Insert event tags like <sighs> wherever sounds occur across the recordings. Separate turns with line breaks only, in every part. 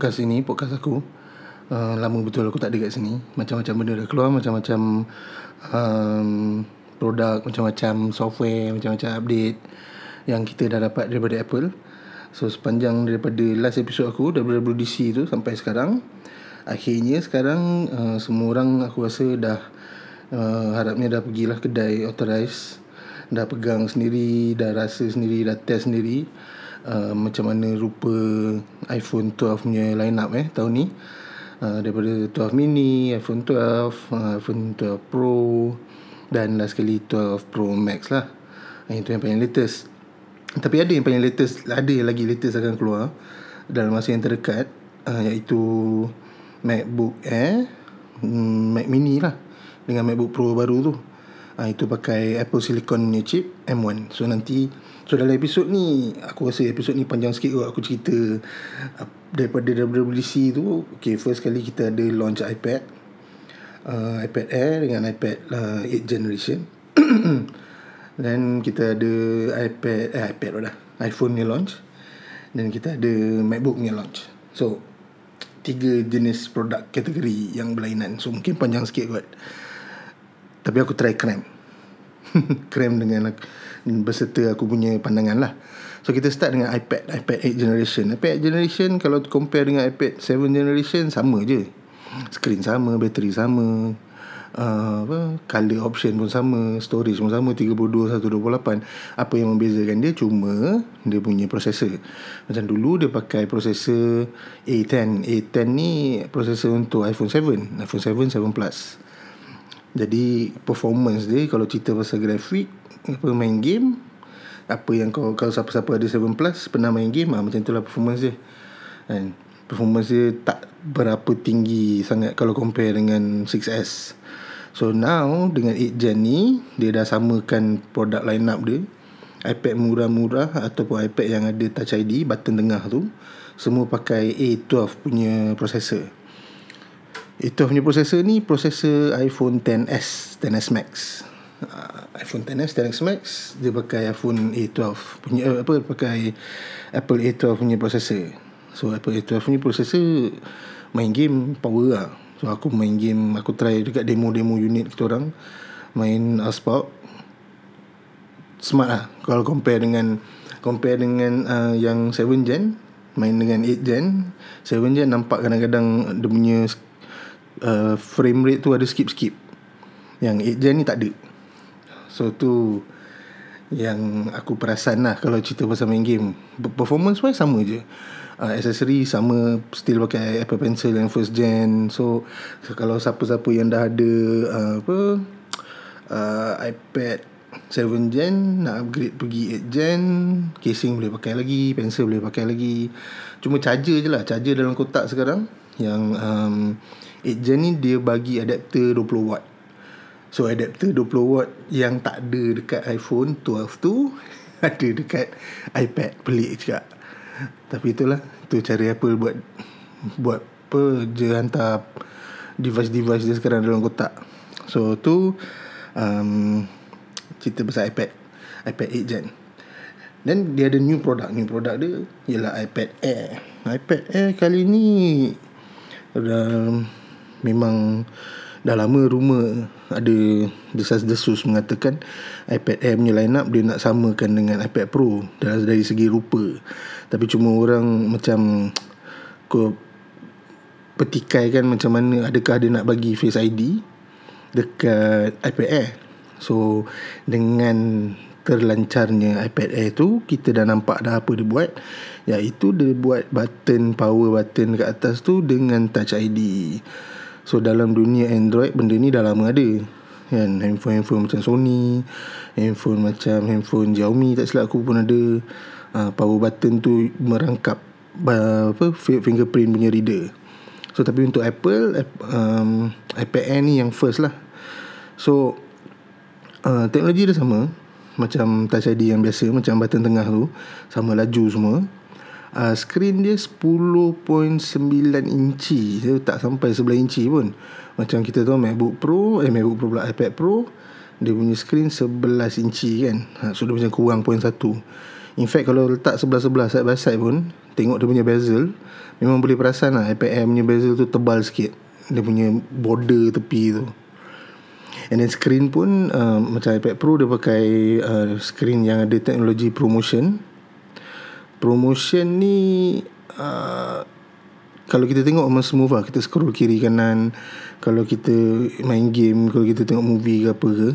podcast ini, podcast aku. Uh, lama betul aku tak ada kat sini. Macam-macam benda dah keluar, macam-macam um, produk, macam-macam software, macam-macam update yang kita dah dapat daripada Apple. So sepanjang daripada last episode aku WWDC tu sampai sekarang Akhirnya sekarang uh, semua orang aku rasa dah uh, Harapnya dah pergilah kedai authorized Dah pegang sendiri, dah rasa sendiri, dah test sendiri uh, Macam mana rupa iPhone 12 punya line up eh tahun ni. Uh, Daripada 12 mini, iPhone 12, uh, iPhone 12 Pro Dan last sekali 12 Pro Max lah. Itu yang paling latest. Tapi ada yang paling latest Ada yang lagi latest akan keluar Dalam masa yang terdekat uh, Iaitu MacBook Air um, Mac Mini lah Dengan MacBook Pro baru tu. Uh, Itu pakai Apple Silicon chip M1 So nanti So dalam episod ni Aku rasa episod ni panjang sikit kot Aku cerita uh, Daripada WWDC tu. Okay first kali kita ada launch iPad. Uh, iPad Air dengan iPad uh, 8th generation. <coughs> Dan kita ada iPad eh, iPad dah. iPhone ni launch. Dan kita ada MacBook ni launch. So Tiga jenis produk kategori yang berlainan. So mungkin panjang sikit kot. Tapi aku try cram Cram <laughs> dengan Berserta aku punya pandangan lah. So kita start dengan iPad iPad 8 generation. iPad 8 generation Kalau compare dengan iPad 7 generation Sama je. Screen sama Bateri sama uh, apa color option pun sama storage pun sama 32 128 apa yang membezakan dia? Cuma dia punya processor macam dulu dia pakai processor A10 A10 ni processor untuk iPhone 7 iPhone 7 7 Plus jadi performance dia kalau cerita pasal grafik apa main game apa yang kau kalau siapa-siapa ada 7 Plus pernah main game ah macam itulah performance dia. Kan? Performance dia tak berapa tinggi sangat kalau compare dengan 6S So now dengan 8 Gen ni Dia dah samakan produk line up dia. iPad murah-murah Ataupun iPad yang ada Touch ID Button tengah tu Semua pakai A12 punya processor A12 punya processor ni Processor iPhone 10s 10s Max. Uh, iPhone 10s 10s Max Dia pakai iPhone A12 punya uh, Apa Pakai Apple A12 punya processor So Apple A12 punya processor Main game power lah. So aku main game Aku try dekat demo-demo unit kita orang Main Asphalt. Smart lah. Kalau compare dengan Compare dengan uh, Yang 7 gen Main dengan 8 gen 7 gen nampak kadang-kadang Dia punya uh, Frame rate tu ada skip-skip. Yang 8 gen ni tak ada So tu Yang aku perasan lah Kalau cerita pasal main game. Performance wise sama je. Uh, accessory sama still pakai Apple Pencil yang first gen. So, so kalau siapa-siapa yang dah ada uh, apa uh, iPad 7 gen nak upgrade pergi 8 gen casing boleh pakai lagi pencil boleh pakai lagi. Cuma charger je lah. Charger dalam kotak sekarang yang um, 8 gen ni dia bagi adapter 20 watt so adapter 20 watt yang tak ada dekat iPhone 12 tu <laughs> ada dekat iPad pelik juga tapi itulah tu cara Apple buat buat apa je hantar device-device dia sekarang dalam kotak. So tu um, cerita pasal iPad iPad 8 Gen. Dan dia ada new product New product dia Ialah iPad Air iPad Air kali ni dah, Memang Dah lama rumor Ada Desas-desus mengatakan iPad Air punya line up Dia nak samakan dengan iPad Pro Dari segi rupa. Tapi cuma orang macam Kau Petikai kan macam mana Adakah dia nak bagi Face ID Dekat iPad Air. So Dengan Terlancarnya iPad Air tu Kita dah nampak dah apa dia buat. Iaitu dia buat button Power button kat atas tu Dengan Touch ID So dalam dunia Android Benda ni dah lama ada kan handphone-handphone macam Sony handphone macam handphone Xiaomi tak silap aku pun ada uh, power button tu merangkap uh, apa fingerprint punya reader. So tapi untuk Apple um, iPad Air ni yang first lah. So uh, teknologi dia sama macam Touch ID yang biasa macam button tengah tu sama laju semua. Uh, screen dia 10.9 inci. Dia tak sampai 11 inci pun. Macam kita tahu MacBook Pro Eh MacBook Pro pula iPad Pro Dia punya screen 11 inci kan. Ha, So dia macam kurang point 1 In fact kalau letak sebelah-sebelah side by side pun tengok dia punya bezel Memang boleh perasan lah iPad Air punya bezel tu tebal sikit. Dia punya border tepi tu. And then screen pun uh, Macam iPad Pro dia pakai uh, Screen yang ada teknologi promotion Promotion ni uh, Kalau kita tengok memang smooth lah. Kita scroll kiri kanan Kalau kita main game Kalau kita tengok movie ke apa ke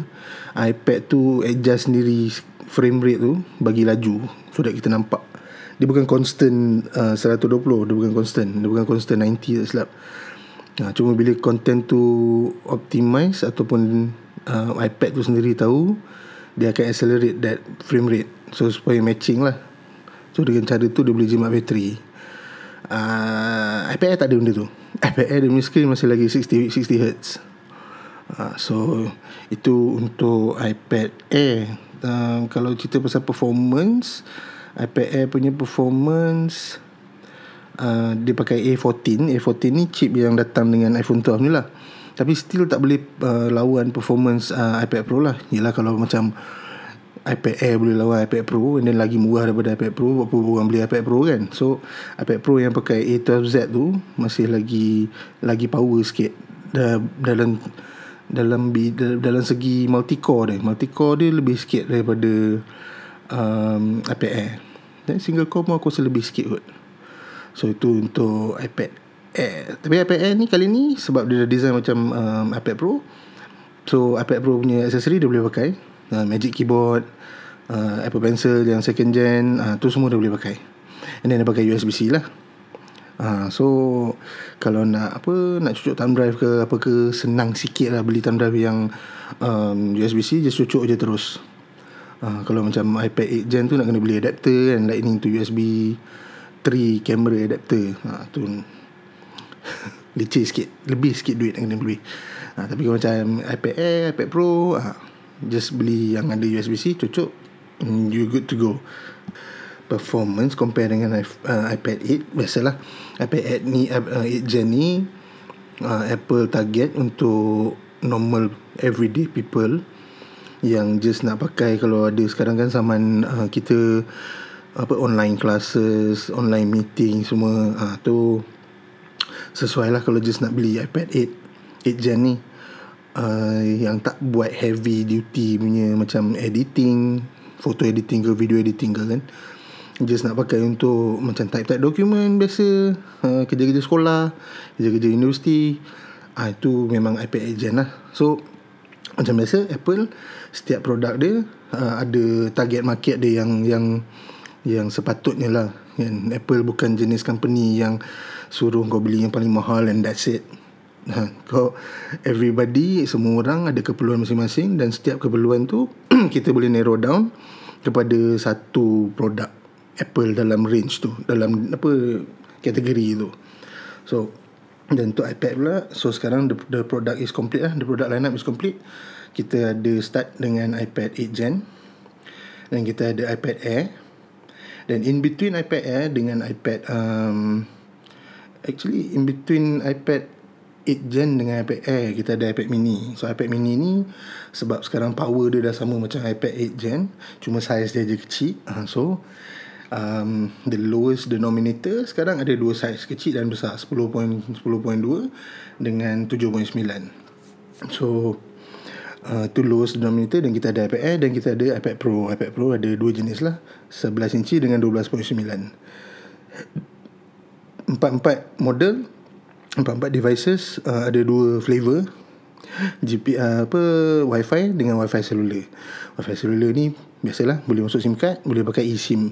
iPad tu adjust sendiri Frame rate tu Bagi laju So that kita nampak. Dia bukan constant uh, 120 Dia bukan constant. Dia bukan constant 90 tak silap. Ha, cuma bila content tu optimize ataupun uh, iPad tu sendiri tahu dia akan accelerate that frame rate. So supaya matching lah so dengan cara tu dia boleh jimat bateri. Uh, iPad Air tak ada benda tu. Air dia punya screen masih lagi 60 60 Hz uh, so itu untuk iPad Air uh, kalau cerita pasal performance iPad Air punya performance Uh, dia pakai A14 A14 ni chip yang datang dengan iPhone 12 ni lah. Tapi still tak boleh uh, lawan performance uh, iPad Pro lah. Yelah kalau macam iPad Air boleh lawan iPad Pro And then lagi murah daripada iPad Pro Apa orang beli iPad Pro kan. So iPad Pro yang pakai A12Z tu Masih lagi Lagi power sikit. Dalam dalam dalam segi multi core dia. Multi core dia lebih sikit daripada um, iPad Air. Dan single core pun aku rasa lebih sikit kot. So itu untuk iPad Air. Tapi iPad Air ni kali ni Sebab dia dah design macam um, iPad Pro. So iPad Pro punya accessory dia boleh pakai uh, Magic Keyboard uh, Apple Pencil yang second gen uh, Tu semua dia boleh pakai. And then dia pakai USB-C lah. Uh, So Kalau nak apa Nak cucuk thumb drive ke Apa ke Senang sikit lah Beli thumb drive yang um, USB-C Just cucuk je terus. Uh, Kalau macam iPad 8 gen tu Nak kena beli adapter kan Lightning to USB 3 camera adapter. Ha, tu <laughs> leceh sikit lebih sikit duit yang kena beli. Ha, tapi kalau macam iPad Air iPad Pro ha, just beli yang ada USB-C cucuk you good to go. Performance compare dengan uh, iPad 8 biasalah. iPad 8 ni uh, 8 gen ni uh, Apple target untuk normal everyday people yang just nak pakai kalau ada sekarang kan zaman uh, kita apa online classes, online meeting semua. Ah tu sesuai lah kalau just nak beli iPad 8 8 gen ni uh, yang tak buat heavy duty punya macam editing foto editing ke video editing ke kan. Just nak pakai untuk macam type-type dokumen biasa uh, kerja-kerja sekolah kerja-kerja universiti. Ah itu memang iPad 8 gen lah. So macam biasa Apple setiap produk dia uh, ada target market dia yang yang yang sepatutnya lah. Kan? Apple bukan jenis company yang suruh kau beli yang paling mahal and that's it <laughs> kau everybody semua orang ada keperluan masing-masing dan setiap keperluan tu <clears throat> kita boleh narrow down kepada satu produk Apple dalam range tu dalam apa kategori tu. So dan untuk iPad pula so sekarang the, the product is complete lah the product lineup is complete. Kita ada start dengan iPad 8 gen dan kita ada iPad Air. Dan in between iPad Air dengan iPad um, Actually in between iPad 8 gen dengan iPad Air Kita ada iPad mini So iPad mini ni Sebab sekarang power dia dah sama macam iPad 8 gen Cuma size dia je kecil uh, So um, The lowest denominator Sekarang ada dua size Kecil dan besar 10.2 Dengan 7.9 So uh, tu lowest denominator dan kita ada iPad Air dan kita ada iPad Pro. iPad Pro ada dua jenis lah. 11 inci dengan 12.9. Empat-empat model, empat-empat devices uh, ada dua flavor. GP uh, apa Wi-Fi dengan Wi-Fi selular. Wi-Fi selular ni biasalah boleh masuk SIM card, boleh pakai eSIM.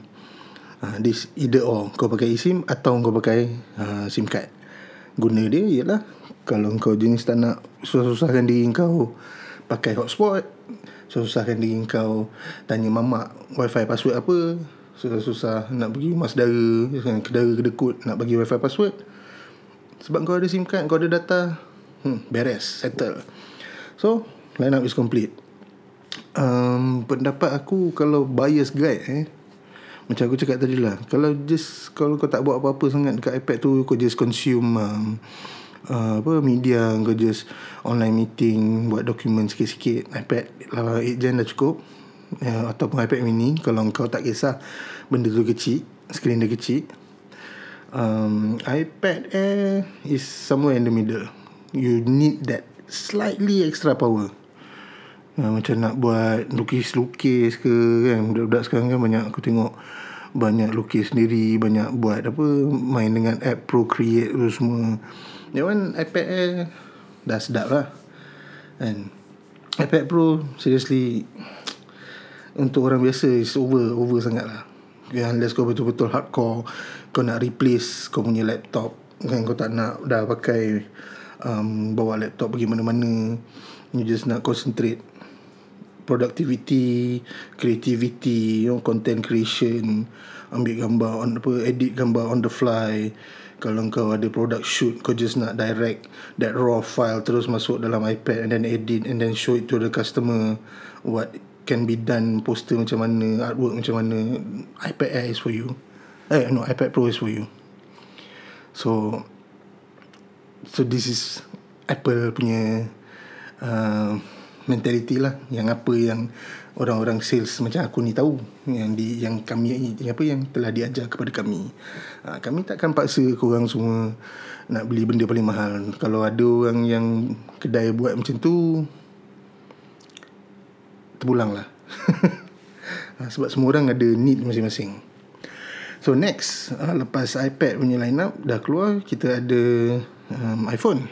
Uh, this either or kau pakai eSIM atau kau pakai uh, SIM card. Guna dia ialah kalau kau jenis tak nak susah-susahkan diri kau pakai hotspot susah-susahkan diri kau tanya mamak wifi password apa susah-susah nak pergi rumah saudara kedara kedekut nak bagi wifi password sebab kau ada sim card kau ada data. Hmm, beres settle. So line up is complete. Um, pendapat aku kalau bias guide eh macam aku cakap tadi lah Kalau just Kalau kau tak buat apa-apa sangat Dekat iPad tu Kau just consume um, uh, apa media kau just online meeting buat dokumen sikit-sikit iPad lah 8 gen dah cukup. Uh, ataupun iPad mini kalau kau tak kisah benda tu kecil skrin dia kecil um, iPad Air is somewhere in the middle. You need that slightly extra power. Uh, macam nak buat lukis-lukis ke kan budak-budak sekarang kan banyak aku tengok banyak lukis sendiri banyak buat apa main dengan app Procreate tu semua that one iPad Air dah sedap lah and iPad Pro seriously untuk orang biasa is over over sangat lah unless kau betul-betul hardcore kau nak replace kau punya laptop. Kan kau tak nak dah pakai um, bawa laptop pergi mana-mana. You just nak concentrate productivity creativity you know, content creation. Ambil gambar on apa edit gambar on the fly. Kalau kau ada product shoot kau just nak direct that raw file terus masuk dalam iPad and then edit and then show it to the customer what can be done poster macam mana artwork macam mana. iPad Air is for you eh no iPad Pro is for you. So so this is Apple punya uh, mentality lah. Yang apa yang orang-orang sales macam aku ni tahu. Yang di yang kami yang apa yang telah diajar kepada kami. Ha, kami takkan paksa korang semua nak beli benda paling mahal. Kalau ada orang yang kedai buat macam tu terpulang lah. Ha, <laughs> sebab semua orang ada need masing-masing so next ha, lepas iPad punya line up dah keluar kita ada um, iPhone.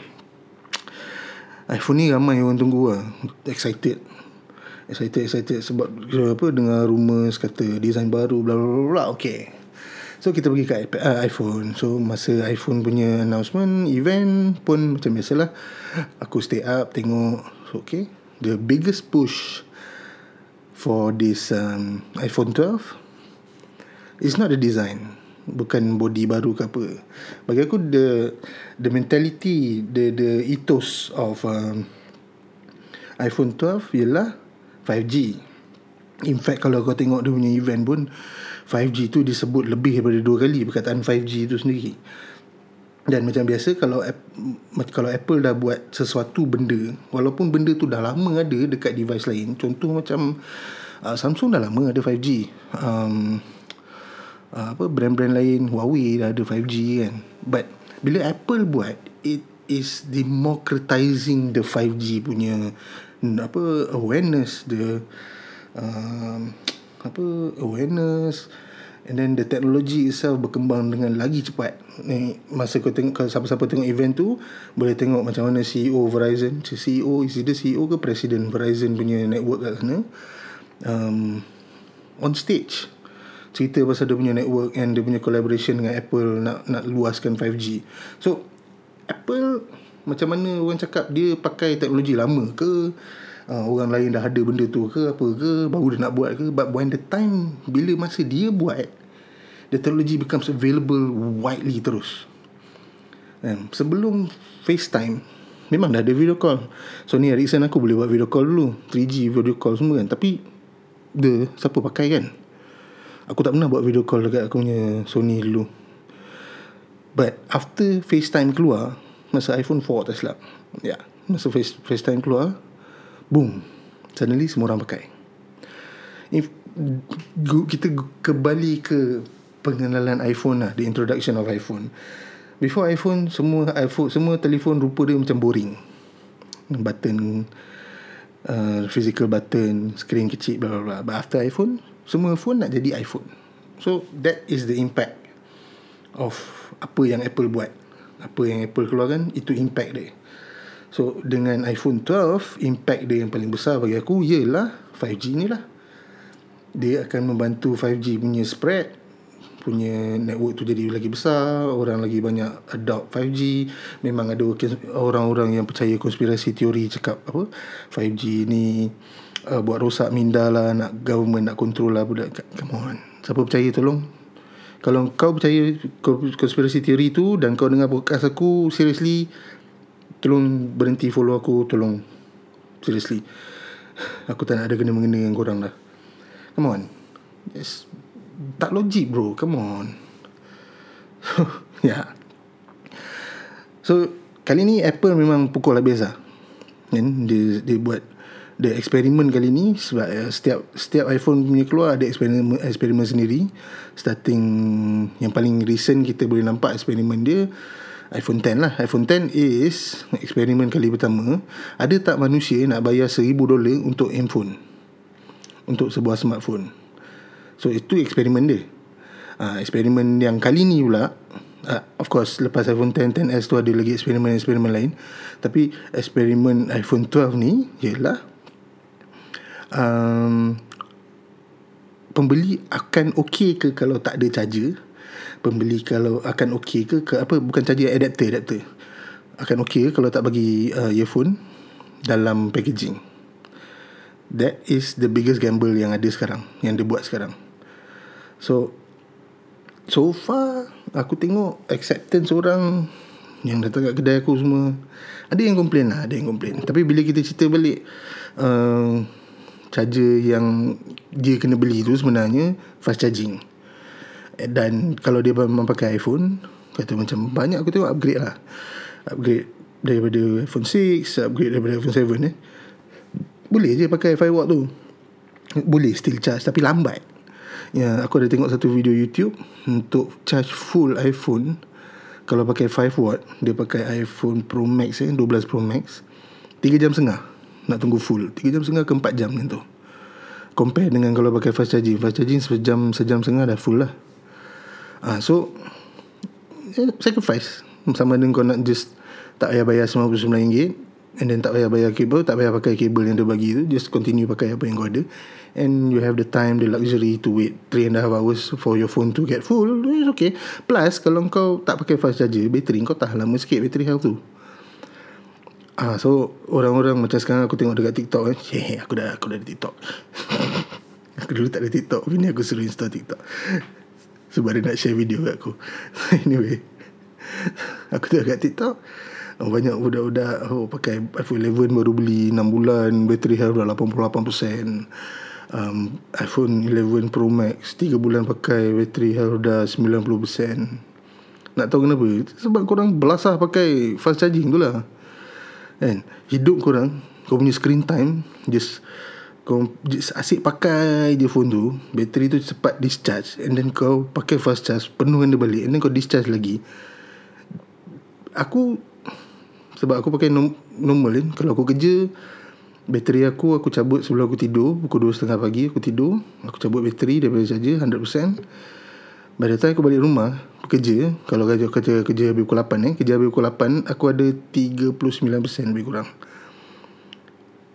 iPhone ni ramai orang tunggu lah Excited. Excited excited Sebab apa Dengar rumours Kata design baru bla bla bla Okay. So kita pergi ke iPad, uh, iPhone. So masa iPhone punya announcement Event pun macam biasalah. Aku stay up Tengok. So okay. The biggest push For this um, iPhone 12 Is not the design. Bukan body baru ke apa. Bagi aku the the mentality the the ethos of um, iPhone 12 ialah 5G in fact kalau kau tengok dia punya event pun 5G tu disebut lebih daripada dua kali perkataan 5G tu sendiri. Dan macam biasa kalau kalau Apple dah buat sesuatu benda walaupun benda tu dah lama ada dekat device lain contoh macam uh, Samsung dah lama ada 5G um, uh, apa brand-brand lain Huawei dah ada 5G kan. But bila Apple buat it is democratizing the 5G punya apa awareness the um, apa awareness. And then the technology itself berkembang dengan lagi cepat. Ni masa kau tengok kalau siapa-siapa tengok event tu boleh tengok macam mana CEO Verizon. CEO is either CEO ke President Verizon punya network kat sana? Um, on stage cerita pasal dia punya network and dia punya collaboration dengan Apple nak nak luaskan 5G. So Apple macam mana orang cakap dia pakai teknologi lama ke? Uh, orang lain dah ada benda tu ke apa ke? Baru dia nak buat ke? But when the time bila masa dia buat the technology becomes available widely terus. And sebelum FaceTime memang dah ada video call. So ni Ericsson aku boleh buat video call dulu. 3G video call semua kan. Tapi the siapa pakai kan Aku tak pernah buat video call dekat aku punya Sony dulu. But after FaceTime keluar Masa iPhone 4 tak silap. Ya yeah. Masa face, FaceTime keluar Boom Suddenly semua orang pakai. If Kita kembali ke Pengenalan iPhone lah The introduction of iPhone. Before iPhone Semua iPhone Semua telefon rupa dia macam boring. Button uh, Physical button Screen kecil bla bla bla. But after iPhone semua phone nak jadi iPhone. So that is the impact Of apa yang Apple buat. Apa yang Apple keluarkan Itu impact dia. So dengan iPhone 12 Impact dia yang paling besar bagi aku Ialah 5G ni lah. Dia akan membantu 5G punya spread punya network tu jadi lagi besar orang lagi banyak adopt 5G memang ada orang-orang yang percaya konspirasi teori cakap apa 5G ni uh, buat rosak minda lah nak government nak control lah budak. Come on. Siapa percaya tolong. Kalau kau percaya konspirasi teori tu dan kau dengar podcast aku seriously tolong berhenti follow aku tolong. Seriously. Aku tak nak ada kena mengena dengan korang dah. Come on. Yes. Tak logik bro. Come on. <laughs> Yeah. so kali ni Apple memang pukul habis lah. Kan dia, dia buat The eksperimen kali ni sebab uh, setiap setiap iPhone punya keluar ada eksperimen eksperimen sendiri. Starting yang paling recent kita boleh nampak eksperimen dia iPhone 10 lah. iPhone 10 is eksperimen kali pertama. Ada tak manusia nak bayar 1000 dolar untuk handphone? Untuk sebuah smartphone. So itu eksperimen dia. Uh, eksperimen yang kali ni pula uh, of course lepas iPhone 10 10s tu ada lagi eksperimen-eksperimen lain tapi eksperimen iPhone 12 ni ialah um, pembeli akan okey ke kalau tak ada charger? Pembeli kalau akan okey ke, ke apa bukan charger adapter adapter. Akan okey ke kalau tak bagi uh, earphone dalam packaging. That is the biggest gamble yang ada sekarang yang dia buat sekarang. So so far aku tengok acceptance orang yang datang kat kedai aku semua ada yang komplain lah ada yang komplain. Tapi bila kita cerita balik uh, charger yang dia kena beli tu sebenarnya fast charging. Dan kalau dia memang pakai iPhone kata macam banyak aku tengok upgrade lah. Upgrade daripada iPhone 6 upgrade daripada iPhone 7 eh. Boleh je pakai 5 watt tu. Boleh still charge tapi lambat. Ya aku ada tengok satu video YouTube untuk charge full iPhone. Kalau pakai 5 watt dia pakai iPhone Pro Max eh 12 Pro Max 3 jam setengah nak tunggu full. 3 jam setengah ke 4 jam macam tu. Compare dengan kalau pakai fast charging. Fast charging sejam sejam setengah dah full lah. Ah so eh, sacrifice. Sama dengan kau nak just tak payah bayar RM99 and then tak payah bayar kabel tak payah pakai kabel yang dia bagi tu just continue pakai apa yang kau ada. And you have the time the luxury to wait 3 and a half hours for your phone to get full it's okay. Plus kalau kau tak pakai fast charger bateri kau tahan lama sikit bateri health tu Ah, so orang-orang macam sekarang aku tengok dekat TikTok eh. Aku dah aku dah ada TikTok. <laughs> aku dulu tak ada TikTok, Ini aku suruh install TikTok. Sebab dia nak share video kat aku. <laughs> anyway. aku tengok kat TikTok. Oh, banyak budak-budak oh, pakai iPhone 11 baru beli 6 bulan, bateri health dah 88%. Um, iPhone 11 Pro Max 3 bulan pakai bateri health dah 90%. Nak tahu kenapa? Sebab korang belasah pakai fast charging tu lah. Kan? Hidup korang Kau punya screen time Just Kau just asyik pakai je phone tu Bateri tu cepat discharge And then kau pakai fast charge Penuhkan dia balik And then kau discharge lagi. Aku Sebab aku pakai normal kan Kalau aku kerja Bateri aku Aku cabut sebelum aku tidur Pukul 2.30 pagi Aku tidur Aku cabut bateri Daripada charger 100% By the time aku balik rumah Kerja Kalau kerja, kerja, kerja habis pukul 8 eh, Kerja habis pukul 8 Aku ada 39% lebih kurang.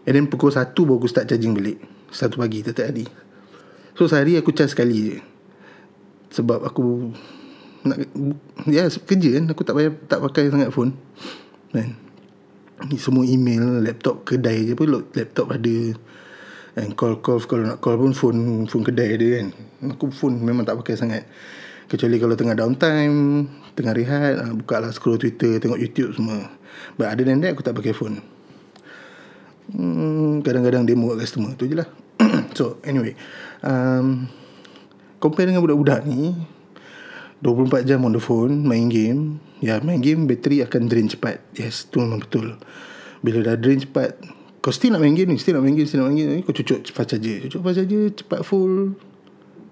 And then pukul 1 Baru aku start charging balik. Satu pagi Tetap hari. So sehari aku charge sekali je. Sebab aku nak Ya kerja kan Aku tak payah Tak pakai sangat phone. Kan? Ni semua email Laptop kedai je pun Laptop ada And call call Kalau nak call pun Phone phone kedai ada kan. Aku phone memang tak pakai sangat. Kecuali kalau tengah downtime Tengah rehat uh, Buka lah scroll Twitter Tengok YouTube semua. But other than that Aku tak pakai phone. Hmm, Kadang-kadang demo kat customer Tu je lah. <coughs> So anyway um, Compare dengan budak-budak ni 24 jam on the phone Main game. Ya main game Bateri akan drain cepat. Yes tu memang betul. Bila dah drain cepat kau still nak main game ni Still nak main game Still nak main game. Kau cucuk cepat saja Cucuk cepat saja Cepat full.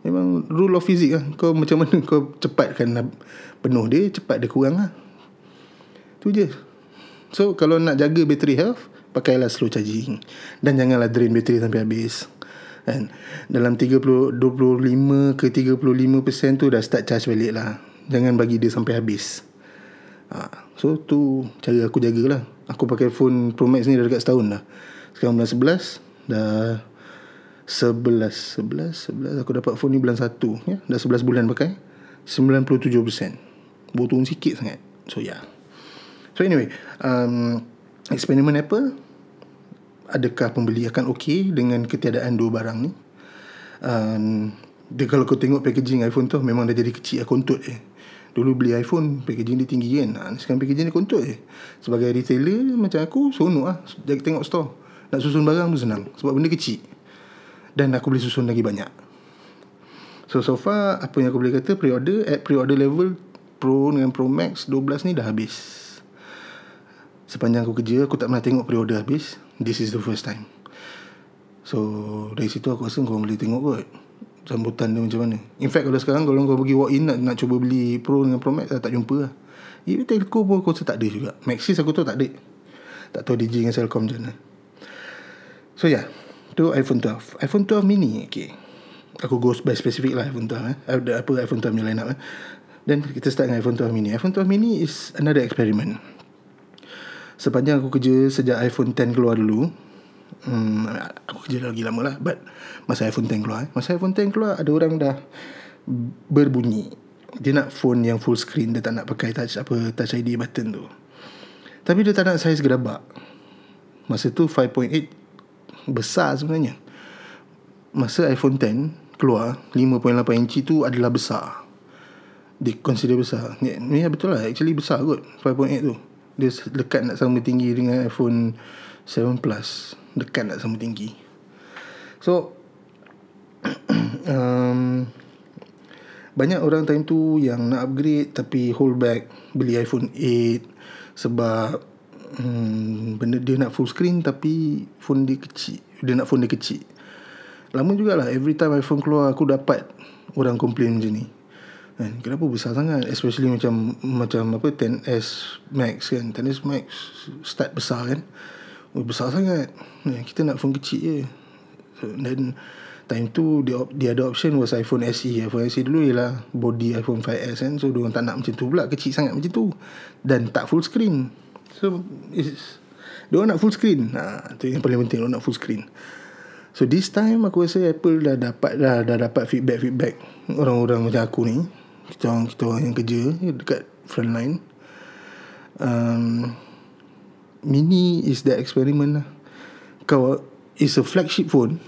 Memang rule of physics lah. Kau macam mana Kau cepatkan Penuh dia Cepat dia kurang lah. Tu je. So kalau nak jaga battery health Pakailah slow charging. Dan janganlah drain battery sampai habis. Kan? Dalam 30 25 ke 35% tu dah start charge balik lah. Jangan bagi dia sampai habis. Ha. so tu cara aku jagalah Aku pakai phone Pro Max ni dah dekat setahun dah. Sekarang bulan 11 Dah 11 11 11 Aku dapat phone ni bulan 1 ya? Dah 11 bulan pakai 97% Baru turun sikit sangat. So yeah So anyway um, Eksperimen Apple Adakah pembeli akan okey Dengan ketiadaan dua barang ni? Um, dia, Kalau kau tengok packaging iPhone tu Memang dah jadi kecil Kontut eh Dulu beli iPhone Packaging dia tinggi kan. Ha, Sekarang packaging dia kontut je. Sebagai retailer Macam aku Seronok lah. Tengok store. Nak susun barang pun senang Sebab benda kecil. Dan aku boleh susun lagi banyak. So so far Apa yang aku boleh kata Pre-order At pre-order level Pro dengan Pro Max 12 ni dah habis. Sepanjang aku kerja Aku tak pernah tengok pre-order habis. This is the first time. So dari situ aku rasa kau boleh tengok kot Sambutan dia macam mana. In fact kalau sekarang Kalau kau pergi walk in nak, nak cuba beli Pro dengan Pro Max Tak jumpa lah. Even telco pun aku rasa tak ada juga. Maxis aku tahu tak ada. Tak tahu DJ dengan Cellcom macam mana. So yeah Tu iPhone 12 iPhone 12 mini Okay Aku go by specific lah iPhone 12 eh. Apa iPhone 12 punya line up eh. Then kita start dengan iPhone 12 mini. iPhone 12 mini is another experiment. Sepanjang aku kerja Sejak iPhone 10 keluar dulu hmm, Aku kerja lagi lama lah But Masa iPhone 10 keluar eh. Masa iPhone 10 keluar Ada orang dah Berbunyi. Dia nak phone yang full screen Dia tak nak pakai touch apa Touch ID button tu. Tapi dia tak nak size gerabak. Masa tu 5.8 Besar sebenarnya. Masa iPhone 10 Keluar 5.8 inci tu adalah besar. Dia consider besar. Ni, ni betul lah. Actually besar kot 5.8 tu. Dia dekat nak sama tinggi Dengan iPhone 7 Plus. Dekat nak sama tinggi. So <clears throat> um, Banyak orang time tu Yang nak upgrade Tapi hold back Beli iPhone 8 Sebab hmm, Benda dia nak full screen Tapi Phone dia kecil Dia nak phone dia kecil. Lama jugalah Every time iPhone keluar Aku dapat Orang komplain macam ni. Kan? Kenapa besar sangat? Especially macam Macam apa 10S Max kan? 10S Max Start besar kan Besar sangat. Kan? Kita nak phone kecil je. Dan Time tu dia, dia ada option Was iPhone SE iPhone SE dulu ialah Body iPhone 5S kan. So diorang tak nak macam tu pula. Kecil sangat macam tu. Dan tak full screen. So it's, Diorang nak full screen. Ha, Itu yang paling penting. Diorang nak full screen. So this time aku rasa Apple dah dapat dah, dah dapat feedback-feedback orang-orang macam aku ni. Kita orang kita orang yang kerja dekat frontline. Um, mini is the experiment lah. Kau is a flagship phone.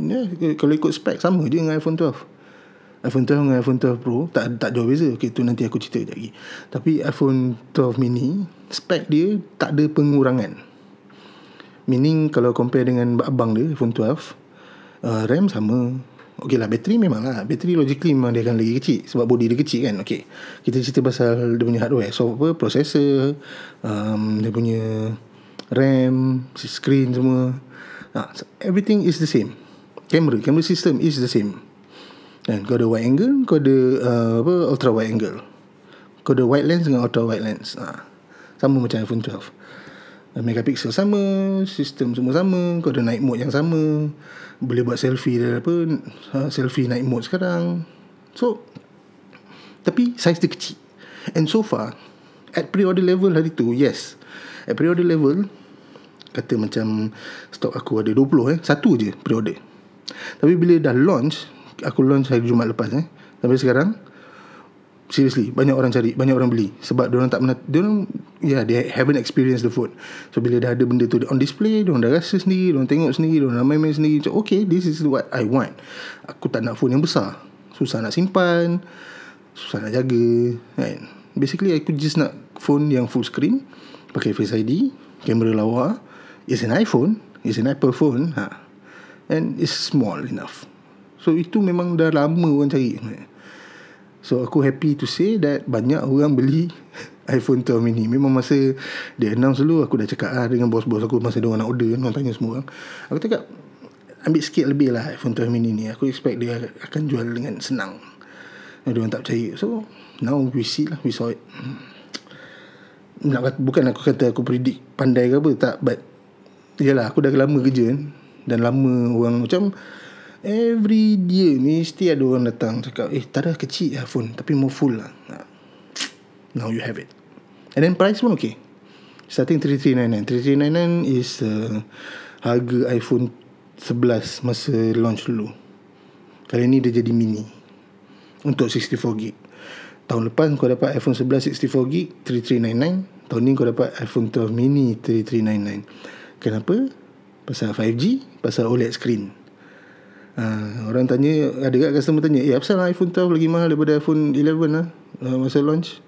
Yeah, kalau ikut spek sama je dengan iPhone 12. iPhone 12 dengan iPhone 12 Pro tak tak jauh beza. Okey tu nanti aku cerita lagi. Tapi iPhone 12 mini spek dia tak ada pengurangan. Meaning kalau compare dengan abang dia iPhone 12 uh, RAM sama Okay lah bateri memang lah. Bateri logically memang dia akan lagi kecil Sebab body dia kecil kan. Okay Kita cerita pasal dia punya hardware. Software, processor um, Dia punya RAM Screen semua. Uh, Everything is the same. Camera Camera system is the same. Dan kau ada wide angle Kau ada uh, apa ultra wide angle. Kau ada wide lens dengan ultra wide lens. Uh, Sama macam iPhone 12 megapixel sama sistem semua sama kau ada night mode yang sama. Boleh buat selfie dia apa ha, selfie night mode sekarang. So tapi size dia kecil. And so far at pre-order level hari tu yes. At pre-order level kata macam stok aku ada 20 eh. Satu je pre-order. Tapi bila dah launch aku launch hari Jumaat lepas eh. Sampai sekarang seriously banyak orang cari banyak orang beli. Sebab dia orang tak pernah dia orang yeah they haven't experienced the food. So bila dah ada benda tu on display dia orang dah rasa sendiri dia orang tengok sendiri dia orang main-main sendiri. So okay this is what i want. Aku tak nak phone yang besar. Susah nak simpan susah nak jaga kan? Basically aku just nak phone yang full screen pakai face id kamera lawa. Is an iphone is an apple phone ha. And it's small enough. So itu memang dah lama orang cari So aku happy to say that banyak orang beli <laughs> iPhone 12 mini. Memang masa dia announce dulu aku dah cakap lah dengan bos-bos aku masa dia orang nak order orang tanya semua orang. Aku cakap ambil sikit lebih lah iPhone 12 mini ni. Aku expect dia akan jual dengan senang. Dia orang tak percaya. So now we see lah we saw it. Nak kata, bukan aku kata aku predict pandai ke apa tak but yalah aku dah lama kerja kan dan lama orang macam Every dia Mesti ada orang datang Cakap Eh tak ada kecil lah phone Tapi more full lah. Now you have it. And then price pun okay. Starting 3399 3399 is uh, Harga iPhone 11 Masa launch dulu. Kali ni dia jadi mini. Untuk 64GB Tahun lepas kau dapat iPhone 11 64GB 3399 Tahun ni kau dapat iPhone 12 mini 3399 Kenapa? Pasal 5G Pasal OLED screen Ha, orang tanya ada kat customer tanya eh apa iPhone 12 lagi mahal daripada iPhone 11 lah uh, masa launch?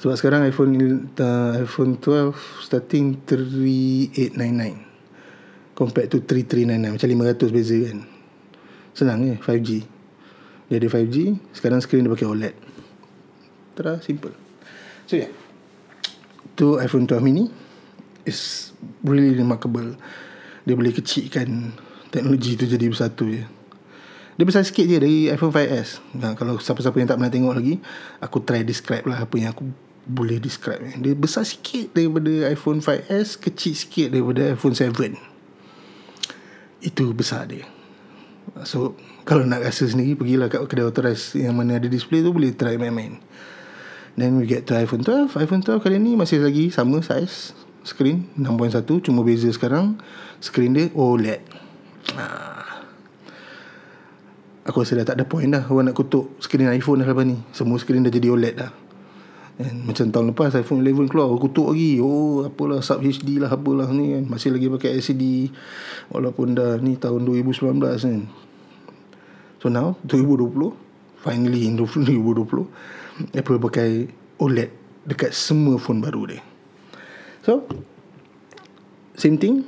Sebab sekarang iPhone uh, iPhone 12 starting 3899 compared to 3399 macam 500 beza kan. Senang je 5G dia ada 5G sekarang screen dia pakai OLED Tera simple. So yeah. Tu iPhone 12 mini is really remarkable. Dia boleh kecilkan Teknologi tu jadi bersatu je. Dia besar sikit je Dari iPhone 5S nah, Kalau siapa-siapa yang tak pernah tengok lagi Aku try describe lah Apa yang aku boleh describe Dia besar sikit Daripada iPhone 5S Kecil sikit Daripada iPhone 7 Itu besar dia. So Kalau nak rasa sendiri Pergilah kat kedai authorized Yang mana ada display tu Boleh try main-main. Then we get to iPhone 12 iPhone 12 kali ni Masih lagi sama size Screen 6.1 Cuma beza sekarang. Screen dia OLED ah. Aku rasa dah tak ada point dah. Orang nak kutuk Screen iPhone dah lepas ni. Semua screen dah jadi OLED dah. And macam tahun lepas iPhone 11 keluar Aku kutuk lagi. Oh apalah Sub HD lah Apalah ni kan. Masih lagi pakai LCD Walaupun dah ni Tahun 2019 kan. So now 2020 Finally in 2020 <laughs> Apple pakai OLED Dekat semua phone baru dia. So Same thing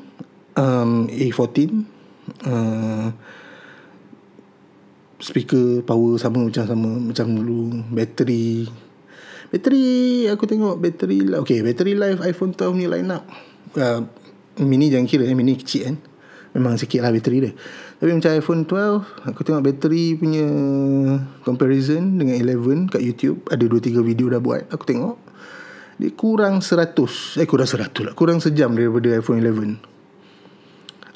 um, A14 uh, Speaker power sama macam sama Macam dulu. Battery Bateri Aku tengok bateri Okay bateri life iPhone 12 ni line up. Uh, Mini jangan kira eh. Mini kecil kan. Memang sikit lah bateri dia. Tapi macam iPhone 12 Aku tengok bateri punya Comparison Dengan 11 Kat YouTube Ada 2-3 video dah buat Aku tengok Dia kurang 100 Eh kurang 100 lah Kurang sejam daripada iPhone 11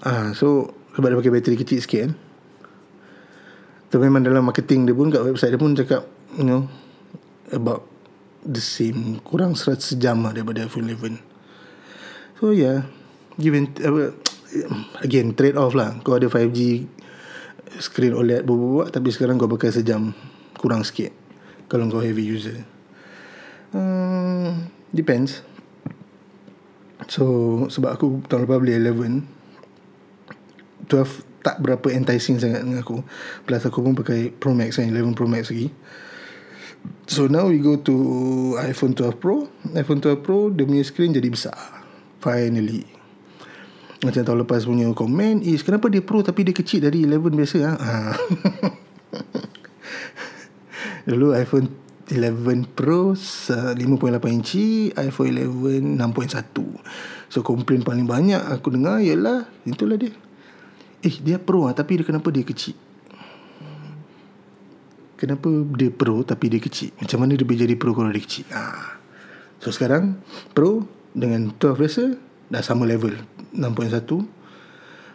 Ah, So Sebab dia pakai bateri kecil sikit kan? Tapi memang dalam marketing dia pun Kat website dia pun cakap You know About the same kurang 100 sejam lah daripada iPhone 11 so yeah given uh, again trade off lah. Kau ada 5G screen OLED buat tapi sekarang kau pakai sejam kurang sikit kalau kau heavy user. Um, depends. So sebab aku tahun lepas beli 11 12 tak berapa enticing sangat dengan aku. Plus aku pun pakai Pro Max kan 11 Pro Max lagi. So now we go to iPhone 12 Pro. iPhone 12 Pro Dia punya screen jadi besar. Finally. Macam tahun lepas punya komen Is kenapa dia Pro Tapi dia kecil dari 11 biasa ha? <laughs> Dulu iPhone 11 Pro 5.8 inci iPhone 11 6.1 So komplain paling banyak Aku dengar Ialah Itulah dia Eh dia Pro lah Tapi dia kenapa dia kecil? Kenapa dia pro tapi dia kecil? Macam mana dia boleh jadi pro kalau dia kecil? Ha. So sekarang Pro dengan 12 biasa Dah sama level 6.1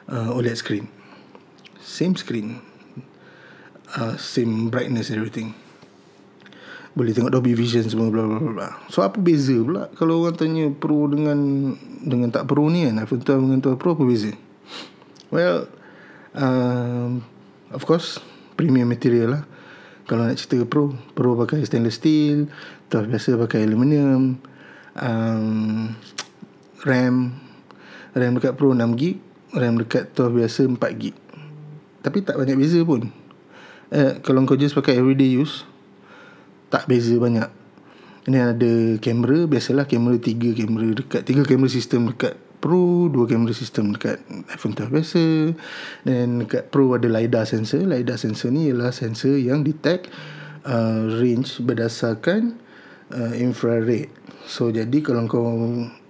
uh, OLED screen. Same screen. Uh, Same brightness and everything. Boleh tengok Dolby Vision semua bla bla bla. So apa beza pula kalau orang tanya Pro dengan dengan tak Pro ni kan? iPhone 12 dengan 12 Pro apa beza? Well um, of course premium material lah. Kalau nak cerita pro pro pakai stainless steel tu biasa pakai aluminium um, RAM RAM dekat pro 6GB RAM dekat tu biasa 4GB tapi tak banyak beza pun. Eh, kalau kau just pakai everyday use tak beza banyak. Ini ada kamera biasalah kamera 3 kamera dekat 3 kamera sistem dekat Pro dua kamera sistem dekat iPhone 12 biasa. Dan dekat Pro ada LiDAR sensor. LiDAR sensor ni ialah sensor yang detect uh, range berdasarkan uh, infrared. So jadi kalau kau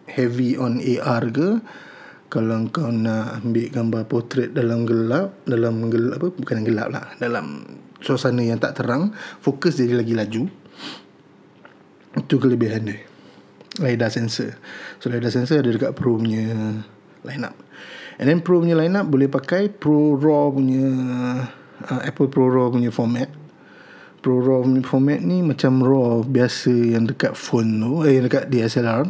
heavy on AR ke kalau kau nak ambil gambar portrait dalam gelap dalam gelap apa bukan gelap lah dalam suasana yang tak terang fokus jadi lagi laju itu kelebihan dia LiDAR sensor. So LiDAR sensor ada dekat Pro punya lineup And then Pro punya lineup boleh pakai Pro RAW punya uh, Apple Pro RAW punya format. Pro RAW punya format ni macam RAW biasa yang dekat phone tu Eh yang dekat DSLR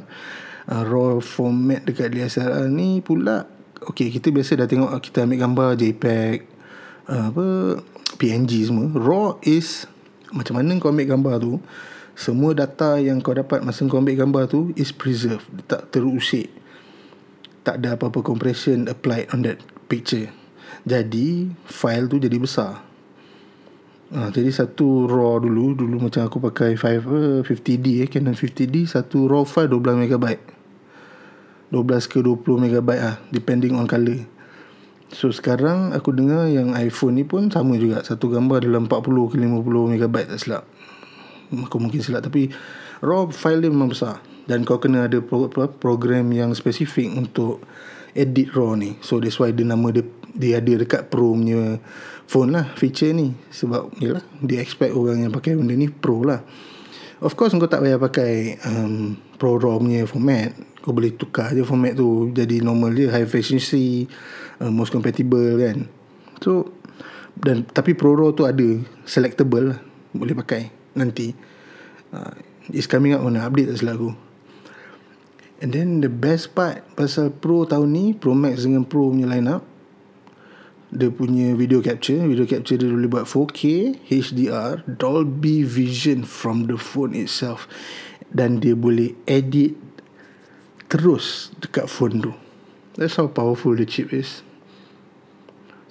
uh, RAW format dekat DSLR ni pula Okay kita biasa dah tengok kita ambil gambar JPEG uh, apa PNG semua. RAW is macam mana kau ambil gambar tu semua data yang kau dapat masa kau ambil gambar tu is preserved. Tak terusik. Tak ada apa-apa compression applied on that picture. Jadi file tu jadi besar. Ha, jadi satu raw dulu dulu macam aku pakai 5 uh, 50D eh Canon 50D satu raw file 12 MB 12 ke 20 MB ah depending on color So sekarang aku dengar yang iPhone ni pun sama juga. Satu gambar dalam 40 ke 50 MB tak silap Aku mungkin silap Tapi Raw file dia memang besar. Dan kau kena ada pro, pro, program yang spesifik Untuk edit raw ni. So that's why dia nama dia dia ada dekat pro punya phone lah feature ni. Sebab yalah dia expect orang yang pakai benda ni pro lah. Of course kau tak payah pakai um, pro raw punya format. Kau boleh tukar je format tu jadi normal dia high efficiency uh, most compatible kan. So dan tapi pro raw tu ada selectable lah boleh pakai nanti. Uh, it's coming up on update tak selaku and then the best part pasal pro tahun ni pro max dengan pro punya line up dia punya video capture video capture dia boleh buat 4K HDR Dolby Vision from the phone itself. Dan dia boleh edit terus dekat phone tu. That's how powerful the chip is.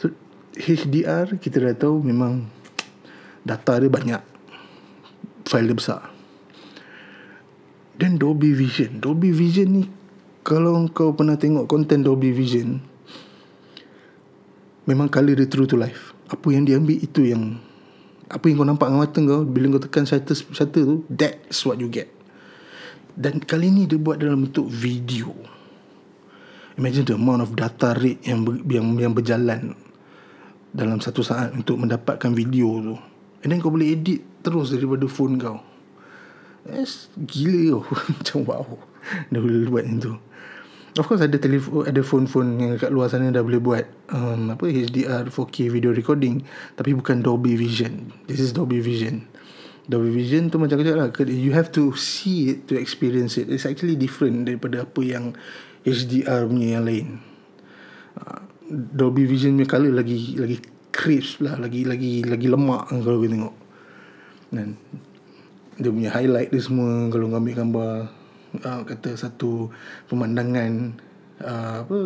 So HDR kita dah tahu memang data dia banyak file dia besar. Dan Dolby Vision. Dolby Vision ni kalau kau pernah tengok konten Dolby Vision Memang color dia true to life. Apa yang dia ambil itu yang Apa yang kau nampak dengan mata kau Bila kau tekan shutter, shutter tu That's what you get. Dan kali ni dia buat dalam bentuk video. Imagine the amount of data rate yang, yang, yang berjalan Dalam satu saat Untuk mendapatkan video tu And then kau boleh edit terus daripada phone kau Yes, gila oh. <laughs> Macam wow Dia boleh buat macam tu Of course ada telefon ada phone-phone yang kat luar sana dah boleh buat um, apa HDR 4K video recording tapi bukan Dolby Vision. This is Dolby Vision. Dolby Vision tu macam kata lah you have to see it to experience it. It's actually different daripada apa yang HDR punya yang lain. Uh, Dolby Vision punya color lagi lagi crisp lah, lagi lagi lagi lemak kalau kau tengok. Dan dia punya highlight dia semua kalau kau ambil gambar uh, kata satu pemandangan uh, apa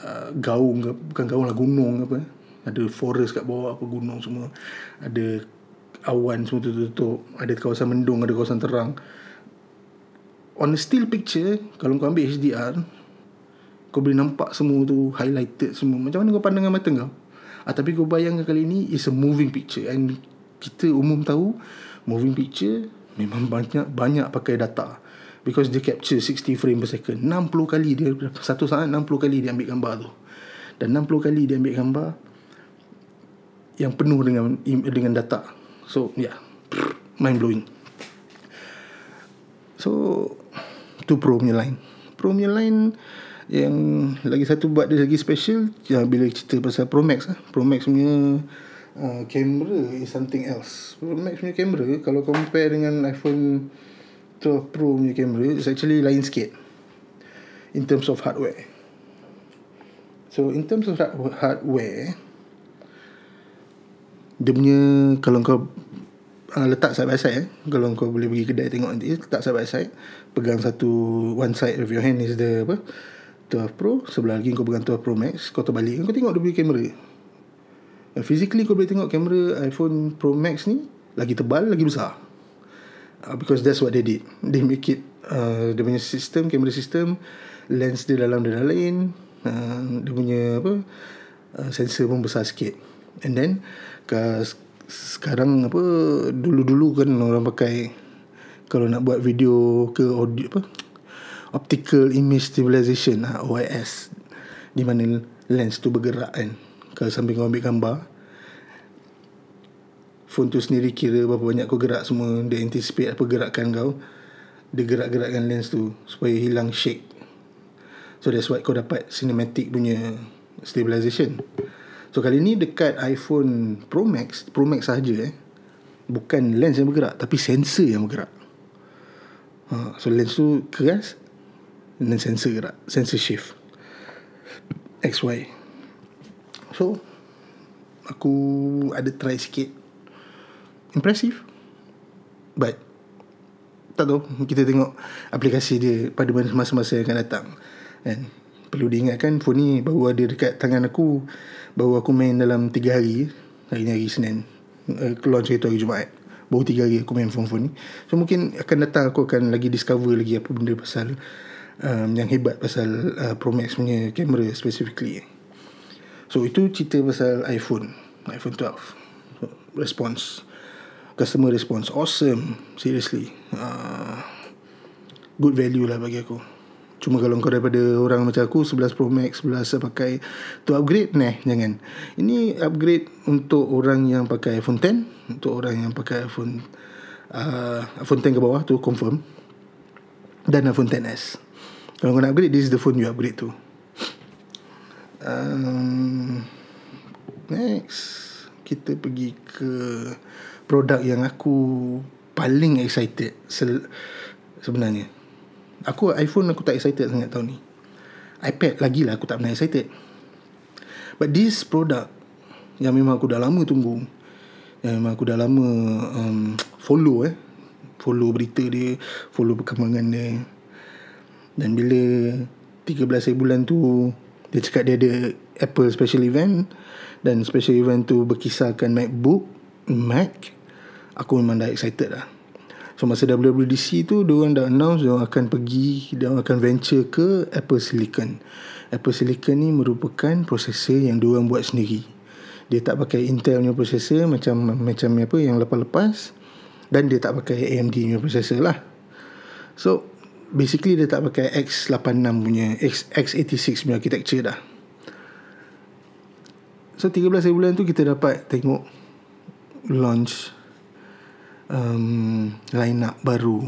uh, gaung bukan gaung lah gunung apa ada forest kat bawah apa gunung semua. Ada awan semua tutup ada kawasan mendung ada kawasan terang. On a still picture kalau kau ambil HDR kau boleh nampak semua tu highlighted semua. Macam mana kau pandang dengan mata kau ah, tapi kau bayangkan kali ni is a moving picture. And kita umum tahu moving picture memang banyak banyak pakai data. Because dia capture 60 frame per second. 60 kali dia satu saat 60 kali dia ambil gambar tu. Dan 60 kali dia ambil gambar yang penuh dengan dengan data. So yeah mind blowing. So tu pro punya line. Pro punya line yang lagi satu buat dia lagi special ya, bila cerita pasal Pro Max lah. Pro Max punya uh, camera is something else Pro Max punya camera kalau compare dengan iPhone 12 Pro punya kamera is actually lain sikit in terms of hardware. So in terms of hardware dia punya kalau kau uh, letak side by side eh, kalau kau boleh pergi kedai tengok nanti letak side by side pegang satu one side of your hand is the apa 12 Pro sebelah lagi kau pegang 12 Pro Max kau terbalik kau tengok dia punya kamera. Physically kau boleh tengok kamera iPhone Pro Max ni lagi tebal lagi besar. Uh, because that's what they did. They make it uh, dia punya sistem kamera sistem lens dia dalam dia lain uh, dia punya apa uh, sensor pun besar sikit. And then ke, sekarang apa dulu-dulu kan orang pakai kalau nak buat video ke audio apa optical image stabilization uh, OIS di mana lens tu bergerak kan. Kalau sambil kau ambil gambar phone tu sendiri kira berapa banyak kau gerak semua dia anticipate apa gerakan kau dia gerak-gerakkan lens tu supaya hilang shake. So that's why kau dapat cinematic punya stabilization. So kali ni dekat iPhone Pro Max Pro Max sahaja eh. Bukan lens yang bergerak tapi sensor yang bergerak. Ha, so lens tu keras dan sensor gerak sensor shift. XY so aku ada try sikit. Impressive. But tak tahu kita tengok aplikasi dia pada masa-masa yang akan datang. Kan perlu diingatkan phone ni baru ada dekat tangan aku baru aku main dalam 3 hari hari ni hari Senin. Uh, launch itu hari Jumaat. Baru 3 hari aku main phone-phone ni. So mungkin akan datang aku akan lagi discover lagi apa benda pasal um, yang hebat pasal uh, Pro Max punya kamera specifically so itu cerita pasal iPhone iPhone 12 response customer response awesome seriously uh, good value lah bagi aku Cuma kalau kau daripada orang macam aku 11 Pro Max 11 saya pakai tu upgrade nah jangan. Ini upgrade untuk orang yang pakai iPhone 10, untuk orang yang pakai iPhone uh, iPhone 10 ke bawah tu confirm. Dan iPhone 10s. Kalau kau nak upgrade this is the phone you upgrade tu. Um, next kita pergi ke produk yang aku paling excited sebenarnya. Aku iPhone aku tak excited sangat tahun ni. iPad lagi lah aku tak pernah excited. But this product yang memang aku dah lama tunggu, yang memang aku dah lama um, follow eh, follow berita dia, follow perkembangan dia. Dan bila 13 bulan tu dia cakap dia ada Apple special event dan special event tu berkisarkan MacBook, Mac, aku memang dah excited lah. So masa WWDC tu dia orang dah announce dia akan pergi dia akan venture ke Apple Silicon. Apple Silicon ni merupakan prosesor yang dia orang buat sendiri. Dia tak pakai Intel punya prosesor macam macam apa yang lepas-lepas dan dia tak pakai AMD punya prosesor lah. So basically dia tak pakai X86 punya X, X86 punya architecture dah. So 13 bulan tu kita dapat tengok launch um, line up baru.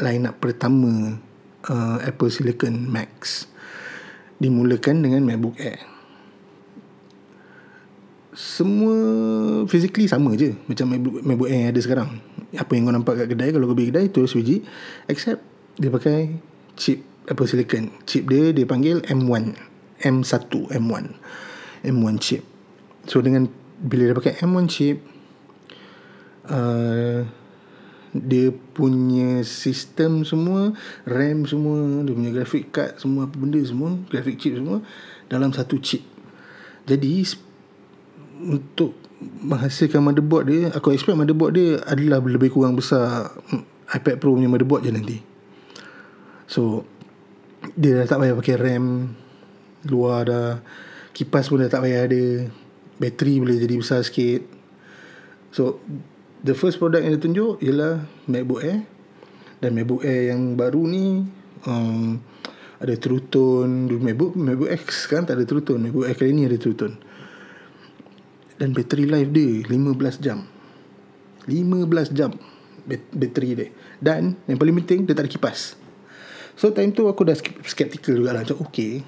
Line up pertama uh, Apple Silicon Max. Dimulakan dengan MacBook Air. Semua physically sama je macam MacBook, MacBook Air yang ada sekarang. Apa yang kau nampak kat kedai kalau kau pergi kedai tu biji except dia pakai chip Apple Silicon chip dia dia panggil M1 M1 M1 M1 chip. So dengan bila dia pakai M1 chip Uh, dia punya sistem semua RAM semua dia punya graphic card semua apa benda semua graphic chip semua dalam satu chip. Jadi untuk menghasilkan motherboard dia aku expect motherboard dia adalah lebih kurang besar iPad Pro punya motherboard je nanti so dia dah tak payah pakai RAM. Luar dah. Kipas pun dah tak payah ada. Bateri boleh jadi besar sikit. So the first product yang ditunjuk ialah MacBook Air. Dan MacBook Air yang baru ni um, ada True Tone MacBook MacBook X kan tak ada True Tone MacBook Air kali ni ada True Tone dan bateri life dia 15 jam. 15 jam bateri dia. Dan yang paling penting dia tak ada kipas so time tu aku dah skeptical juga lah. Macam okay.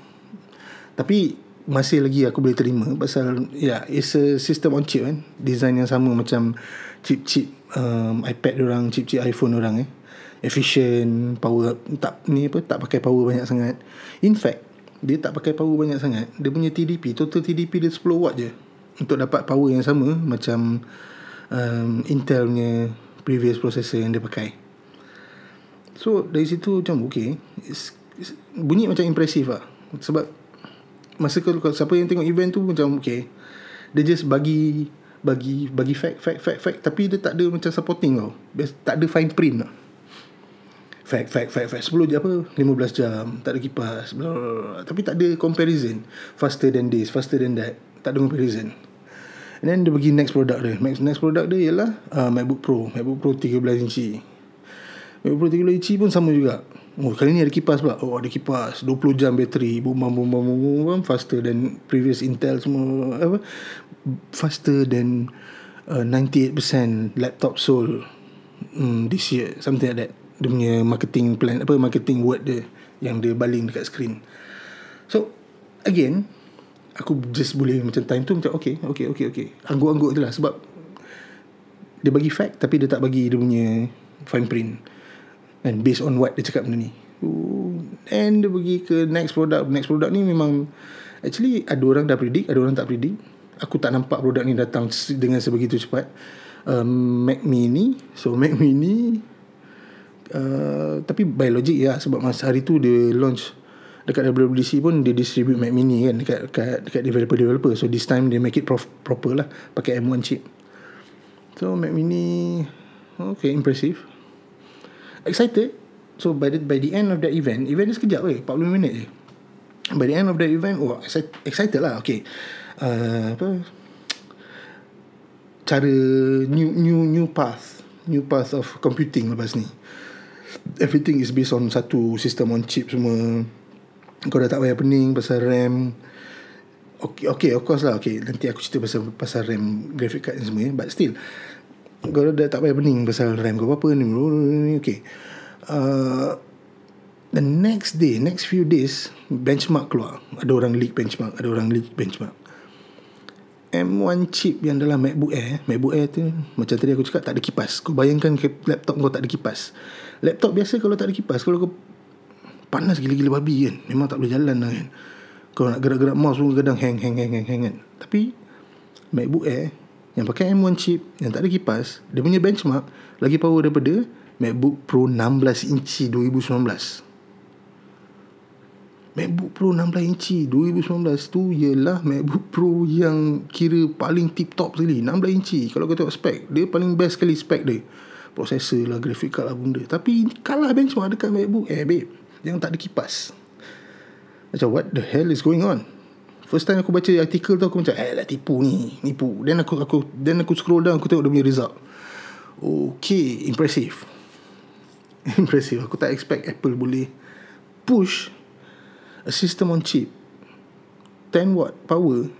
Tapi masih lagi aku boleh terima pasal ya yeah, it's a system on chip kan. Design yang sama macam chip-chip um, iPad orang chip-chip iPhone orang eh. Efficient power tak ni apa tak pakai power banyak sangat. In fact dia tak pakai power banyak sangat. Dia punya TDP total TDP dia 10 watt je. Untuk dapat power yang sama macam um, Intel punya previous processor yang dia pakai so dari situ macam okay it's, it's, bunyi macam impressive lah. Sebab masa kalau, siapa yang tengok event tu macam okay dia just bagi bagi bagi fact fact fact fact. Tapi dia tak ada macam supporting tau. Tak ada fine print lah fact fact fact fact. 10 jam apa? 15 jam. Tak ada kipas. Blah, blah, blah. tapi tak ada comparison. Faster than this faster than that. Tak ada comparison. And then dia bagi next product dia. Next, next product dia ialah uh, MacBook Pro. MacBook Pro 13 inci MacBook Pro 13 inci pun sama juga Oh, kali ni ada kipas pula. Oh, ada kipas. 20 jam bateri. Boom, boom, boom. Faster than previous Intel semua. Apa? Faster than uh, 98% laptop sold um, this year. Something like that. Dia punya marketing plan. Apa? Marketing word dia. Yang dia baling dekat screen. So, again, aku just boleh macam time tu macam okay, okay, okay, okay. Angguk-angguk tu lah. Sebab dia bagi fact tapi dia tak bagi dia punya fine print. And based on what dia cakap benda ni. And dia pergi ke next product. Next product ni memang Actually ada orang dah predict Ada orang tak predict. Aku tak nampak produk ni datang Dengan sebegitu cepat. Um, Mac Mini. So Mac <laughs> Mini uh, Tapi by logic ya Sebab masa hari tu dia launch Dekat WWDC pun Dia distribute Mac Mini kan Dekat, dekat, dekat developer-developer So this time Dia make it prof, proper lah Pakai M1 chip. So Mac Mini Okay impressive excited. So by the by the end of that event event dia sekejap weh 40 minit je. By the end of that event oh excited lah okay. Uh, apa? Cara new new new path new path of computing lepas ni. Everything is based on satu sistem on chip semua. Kau dah tak payah pening pasal RAM. Okay, okay of course lah okay, nanti aku cerita pasal pasal RAM graphic card semua ya. but still kau dah tak payah pening pasal RAM kau apa ni okay. Uh, the next day next few days benchmark keluar. Ada orang leak benchmark ada orang leak benchmark. M1 chip yang dalam MacBook Air MacBook Air tu Macam tadi aku cakap Tak ada kipas. Kau bayangkan laptop kau tak ada kipas? Laptop biasa kalau tak ada kipas Kalau kau Panas gila-gila babi kan Memang tak boleh jalan lah kan. Kalau nak gerak-gerak mouse pun Kadang hang hang hang hang hang kan. Tapi MacBook Air Yang pakai M1 chip Yang tak ada kipas Dia punya benchmark Lagi power daripada MacBook Pro 16 inci 2019 MacBook Pro 16 inci 2019 tu ialah MacBook Pro yang kira paling tip top sekali 16 inci kalau kau tengok spek dia paling best sekali spek dia. Processor lah graphic card lah benda. Tapi kalah benchmark dekat MacBook eh babe yang tak ada kipas. Macam what the hell is going on first time aku baca artikel tu aku macam eh lah tipu ni nipu. Then aku aku then aku scroll down aku tengok dia punya result. Okay impressive. <laughs> Impressive. Aku tak expect Apple boleh push a system on chip 10 watt power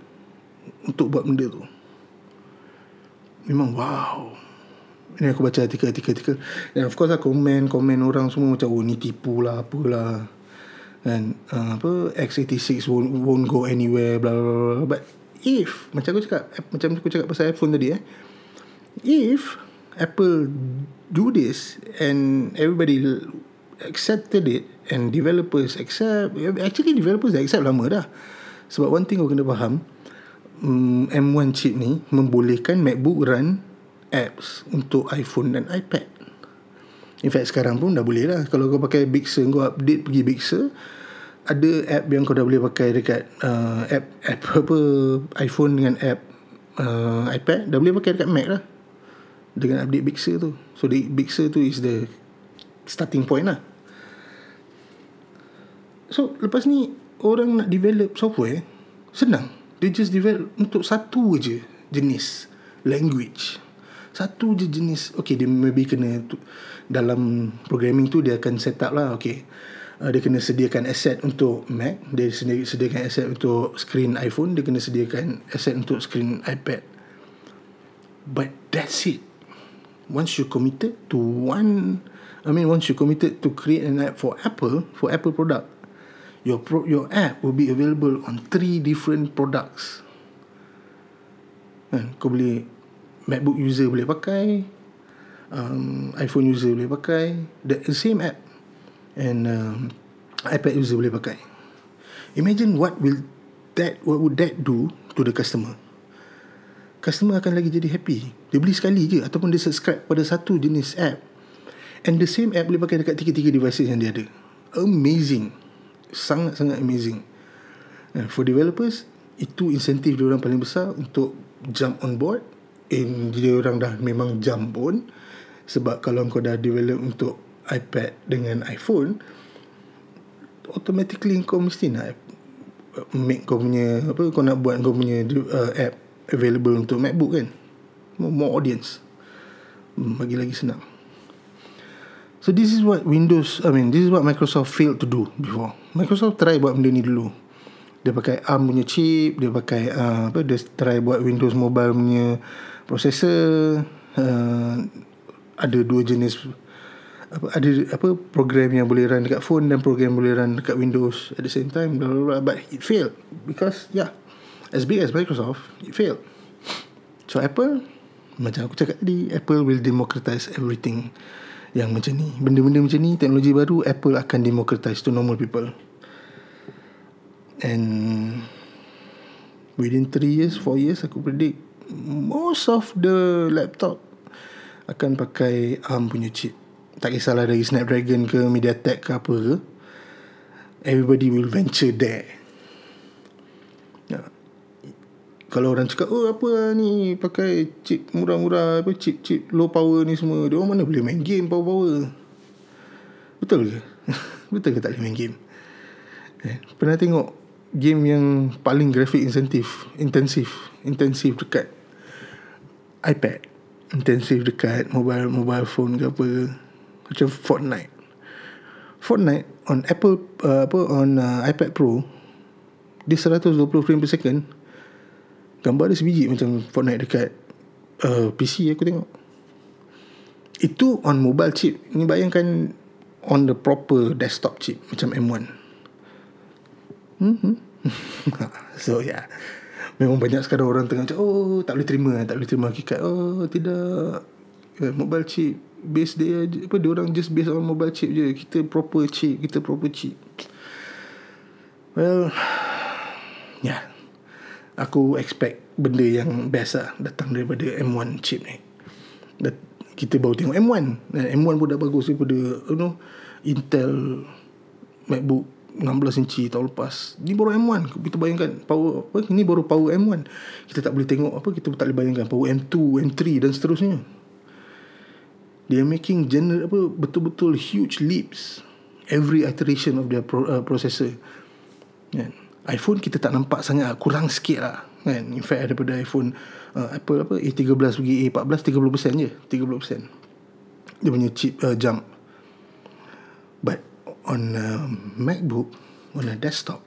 untuk buat benda tu. Memang wow. Ini aku baca artikel-artikel dan of course lah komen komen orang semua macam oh ni tipu lah apalah kan uh, apa x86 won't, won't go anywhere blah, blah, blah. but if macam aku cakap macam aku cakap pasal iPhone tadi eh. If Apple do this and everybody accepted it and developers accept actually developers dah accept lama dah. Sebab one thing kau kena faham um, mm, M1 chip ni membolehkan MacBook run apps untuk iPhone dan iPad. In fact sekarang pun dah boleh lah. Kalau kau pakai Big Sur kau update pergi Big Sur ada app yang kau dah boleh pakai dekat uh, app, app apa iPhone dengan app uh, iPad dah boleh pakai dekat Mac lah. Dengan update Big Sur tu. So the Big Sur tu is the starting point lah. So lepas ni Orang nak develop software Senang. Dia just develop Untuk satu je Jenis Language. Satu je jenis Okay dia maybe kena tu, Dalam Programming tu Dia akan set up lah Okay uh, Dia kena sediakan asset Untuk Mac Dia sendiri sediakan asset Untuk screen iPhone Dia kena sediakan Asset untuk screen iPad. But that's it. Once you committed To one I mean once you committed To create an app For Apple For Apple product your pro, your app will be available on three different products. Kan, kau boleh MacBook user boleh pakai, um, iPhone user boleh pakai, the same app, and um, iPad user boleh pakai. Imagine what will that what would that do to the customer? Customer akan lagi jadi happy. Dia beli sekali je ataupun dia subscribe pada satu jenis app. And the same app boleh pakai dekat tiga-tiga devices yang dia ada. Amazing sangat-sangat amazing. And for developers, itu insentif dia orang paling besar untuk jump on board. And dia orang dah memang jump pun. Sebab kalau kau dah develop untuk iPad dengan iPhone, automatically kau mesti nak make kau punya, apa kau nak buat kau punya uh, app available untuk MacBook kan. More, more audience. Hmm, bagi lagi senang. So this is what Windows I mean this is what Microsoft failed to do before. Microsoft try buat benda ni dulu. Dia pakai ARM punya chip, dia pakai uh, apa dia try buat Windows Mobile punya processor uh, ada dua jenis apa ada apa program yang boleh run dekat phone dan program boleh run dekat Windows at the same time blah, blah, blah. but it failed because yeah as big as Microsoft it failed. So Apple macam aku cakap tadi Apple will democratize everything yang macam ni. Benda-benda macam ni teknologi baru Apple akan democratize to normal people. And within 3 years 4 years aku predict most of the laptop akan pakai ARM punya chip tak kisahlah dari Snapdragon ke MediaTek ke apa ke everybody will venture there. Kalau orang cakap oh apa ni pakai chip murah-murah apa chip-chip low power ni semua dia orang mana boleh main game power-power? Betul ke? <laughs> Betul ke tak boleh main game? Eh, pernah tengok game yang paling grafik insentif intensif intensif dekat iPad? Intensif dekat mobile mobile phone ke apa macam Fortnite. Fortnite on Apple uh, apa on uh, iPad Pro dia 120 frame per second. Gambar dia sebiji macam Fortnite dekat uh, PC aku tengok. Itu on mobile chip. Ni bayangkan on the proper desktop chip macam M1 mm-hmm. <laughs> so yeah memang banyak sekarang orang tengah macam oh tak boleh terima tak boleh terima hakikat. Oh tidak. Eh, mobile chip base dia apa dia orang just based on mobile chip je. Kita proper chip kita proper chip. Well <sighs> yeah aku expect benda yang best lah datang daripada M1 chip ni. Kita baru tengok M1 M1 pun dah bagus daripada you know Intel MacBook 16 inci tahun lepas. Ni baru M1 Kita bayangkan power apa Ini baru power M1 Kita tak boleh tengok apa Kita tak boleh bayangkan Power M2 M3 dan seterusnya They are making gener apa Betul-betul huge leaps. Every iteration of their pro, uh, processor. Kan? iPhone kita tak nampak sangat Kurang sikit lah. Kan? In fact daripada iPhone uh, Apple apa A13 pergi A14 30% je. 30% Dia punya chip uh, jump. But on a MacBook on a desktop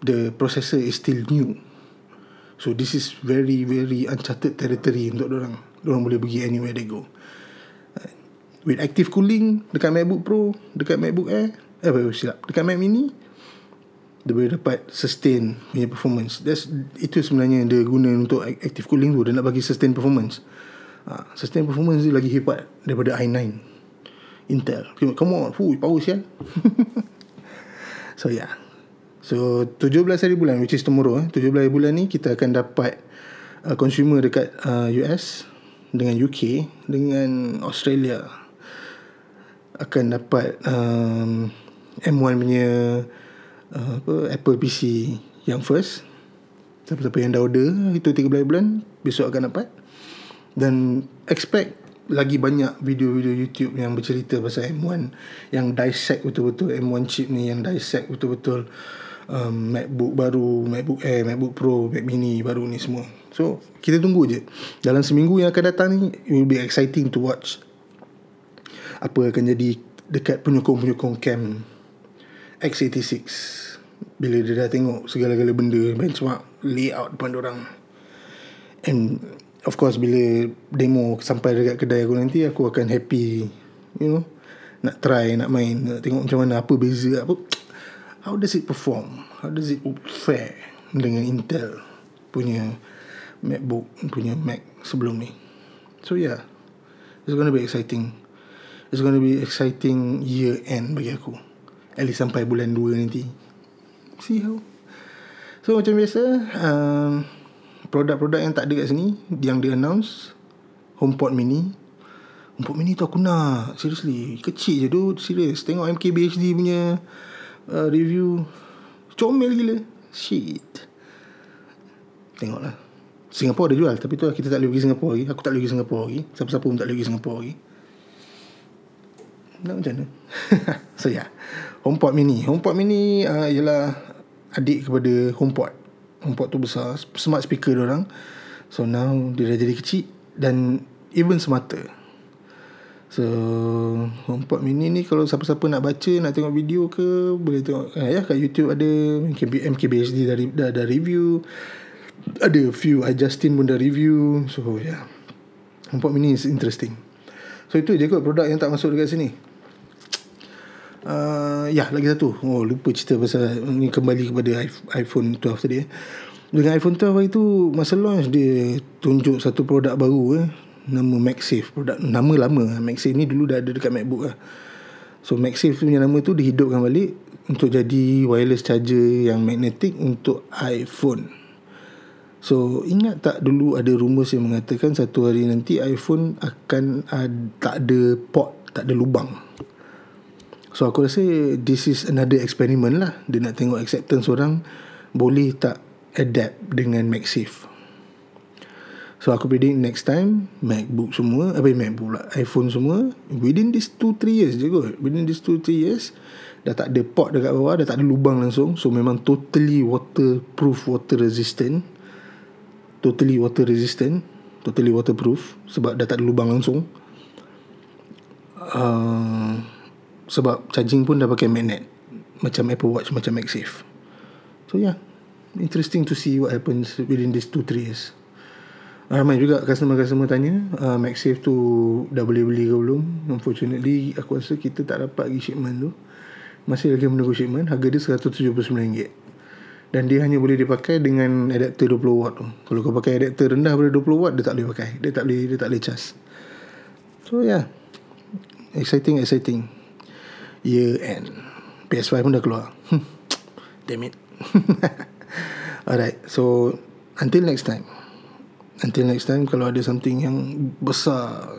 the processor is still new. So this is very very uncharted territory untuk orang orang boleh pergi anywhere they go. With active cooling dekat MacBook Pro dekat MacBook Air eh apa silap dekat Mac Mini dia boleh dapat sustain punya performance. That's, itu sebenarnya dia guna untuk active cooling tu. Dia nak bagi sustain performance. Uh, sustain performance dia lagi hebat daripada i9 Intel. Come on Fuh, Power sial. <laughs> So yeah. So 17 hari bulan Which is tomorrow eh. 17 hari bulan ni Kita akan dapat uh, Consumer dekat uh, US Dengan UK Dengan Australia Akan dapat um, M1 punya uh, apa, Apple PC Yang first Siapa-siapa yang dah order Itu 13 bulan Besok akan dapat Dan Expect lagi banyak video-video YouTube yang bercerita pasal M1 yang dissect betul-betul M1 chip ni yang dissect betul-betul um, MacBook baru, MacBook Air, MacBook Pro, Mac Mini baru ni semua. So, kita tunggu je. Dalam seminggu yang akan datang ni, it will be exciting to watch. Apa akan jadi dekat penyokong-penyokong cam X86 bila dia dah tengok segala-gala benda benchmark layout depan orang and of course bila demo sampai dekat kedai aku nanti aku akan happy you know nak try nak main nak tengok macam mana apa beza apa how does it perform how does it fare dengan Intel punya MacBook punya Mac sebelum ni. So yeah. It's going to be exciting. It's going to be exciting year end bagi aku. At least sampai bulan 2 nanti. See how. So macam biasa um, produk-produk yang tak ada kat sini yang dia announce HomePod mini. HomePod mini tu aku nak. Seriously kecil je tu serius tengok MKBHD punya uh, review. Comel gila. Shit. Tengoklah Singapura ada jual tapi tu kita tak boleh pergi Singapura lagi. Aku tak boleh pergi Singapura lagi. Siapa-siapa pun tak boleh pergi Singapura lagi. Nak macam mana? <laughs> So yeah HomePod mini. HomePod mini uh, ialah adik kepada HomePod. HomePod tu besar. Smart speaker dia orang. So now Dia dah jadi kecil Dan Even smarter. So HomePod mini ni Kalau siapa-siapa nak baca Nak tengok video ke Boleh tengok eh, ya, Kat YouTube ada MKB, MKBHD dah, dah, dah review Ada few. Justin pun dah review. So yeah HomePod mini is interesting. So itu je kot Produk yang tak masuk dekat sini. Uh, ya lagi satu. Oh lupa cerita pasal ni kembali kepada iPhone 12 tadi eh. dengan iPhone 12 itu masa launch dia tunjuk satu produk baru eh. Nama MagSafe. Produk nama lama. MagSafe ni dulu dah ada dekat MacBook lah. So MagSafe punya nama tu dihidupkan balik untuk jadi wireless charger yang magnetic untuk iPhone So ingat tak dulu ada rumours yang mengatakan satu hari nanti iPhone akan ad, tak ada port, tak ada lubang. So aku rasa this is another experiment lah. Dia nak tengok acceptance orang boleh tak adapt dengan MagSafe. So aku predict next time MacBook semua, apa MacBook lah, iPhone semua within this 2 3 years je kot. Within this 2 3 years dah tak ada port dekat bawah, dah tak ada lubang langsung. So memang totally waterproof, water resistant. Totally water resistant, totally waterproof sebab dah tak ada lubang langsung. Uh, Sebab charging pun dah pakai magnet Macam Apple Watch Macam MagSafe. So yeah Interesting to see What happens Within these 2-3 years. Ramai juga customer-customer tanya uh, MagSafe tu Dah boleh beli ke belum? Unfortunately Aku rasa kita tak dapat lagi shipment tu. Masih lagi menunggu shipment Harga dia RM179 Dan dia hanya boleh dipakai Dengan adapter 20 watt tu. Kalau kau pakai adapter rendah Daripada 20 watt Dia tak boleh pakai. Dia tak boleh Dia tak boleh charge. So yeah Exciting exciting. Year end. PS5 pun dah keluar. Damn it. <laughs> Alright So Until next time. Until next time Kalau ada something yang Besar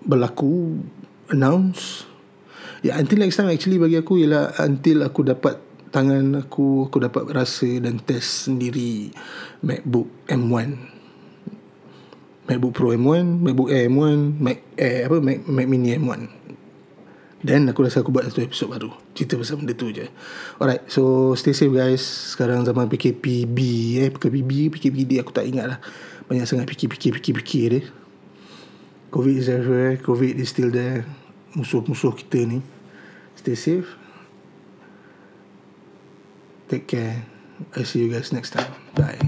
Berlaku Announce. Ya yeah, until next time Actually bagi aku Ialah until aku dapat Tangan aku Aku dapat rasa Dan test sendiri MacBook M1 MacBook Pro M1 MacBook Air M1 Mac Air apa Mac, Mac Mini M1 Dan aku rasa aku buat satu episod baru. Cerita pasal benda tu je. Alright So stay safe guys. Sekarang zaman PKPB eh, PKPB PKPD aku tak ingat lah. Banyak sangat PKPK-PKPK dia. Covid is everywhere. Covid is still there. Musuh-musuh kita ni. Stay safe Take care. I'll see you guys next time. Bye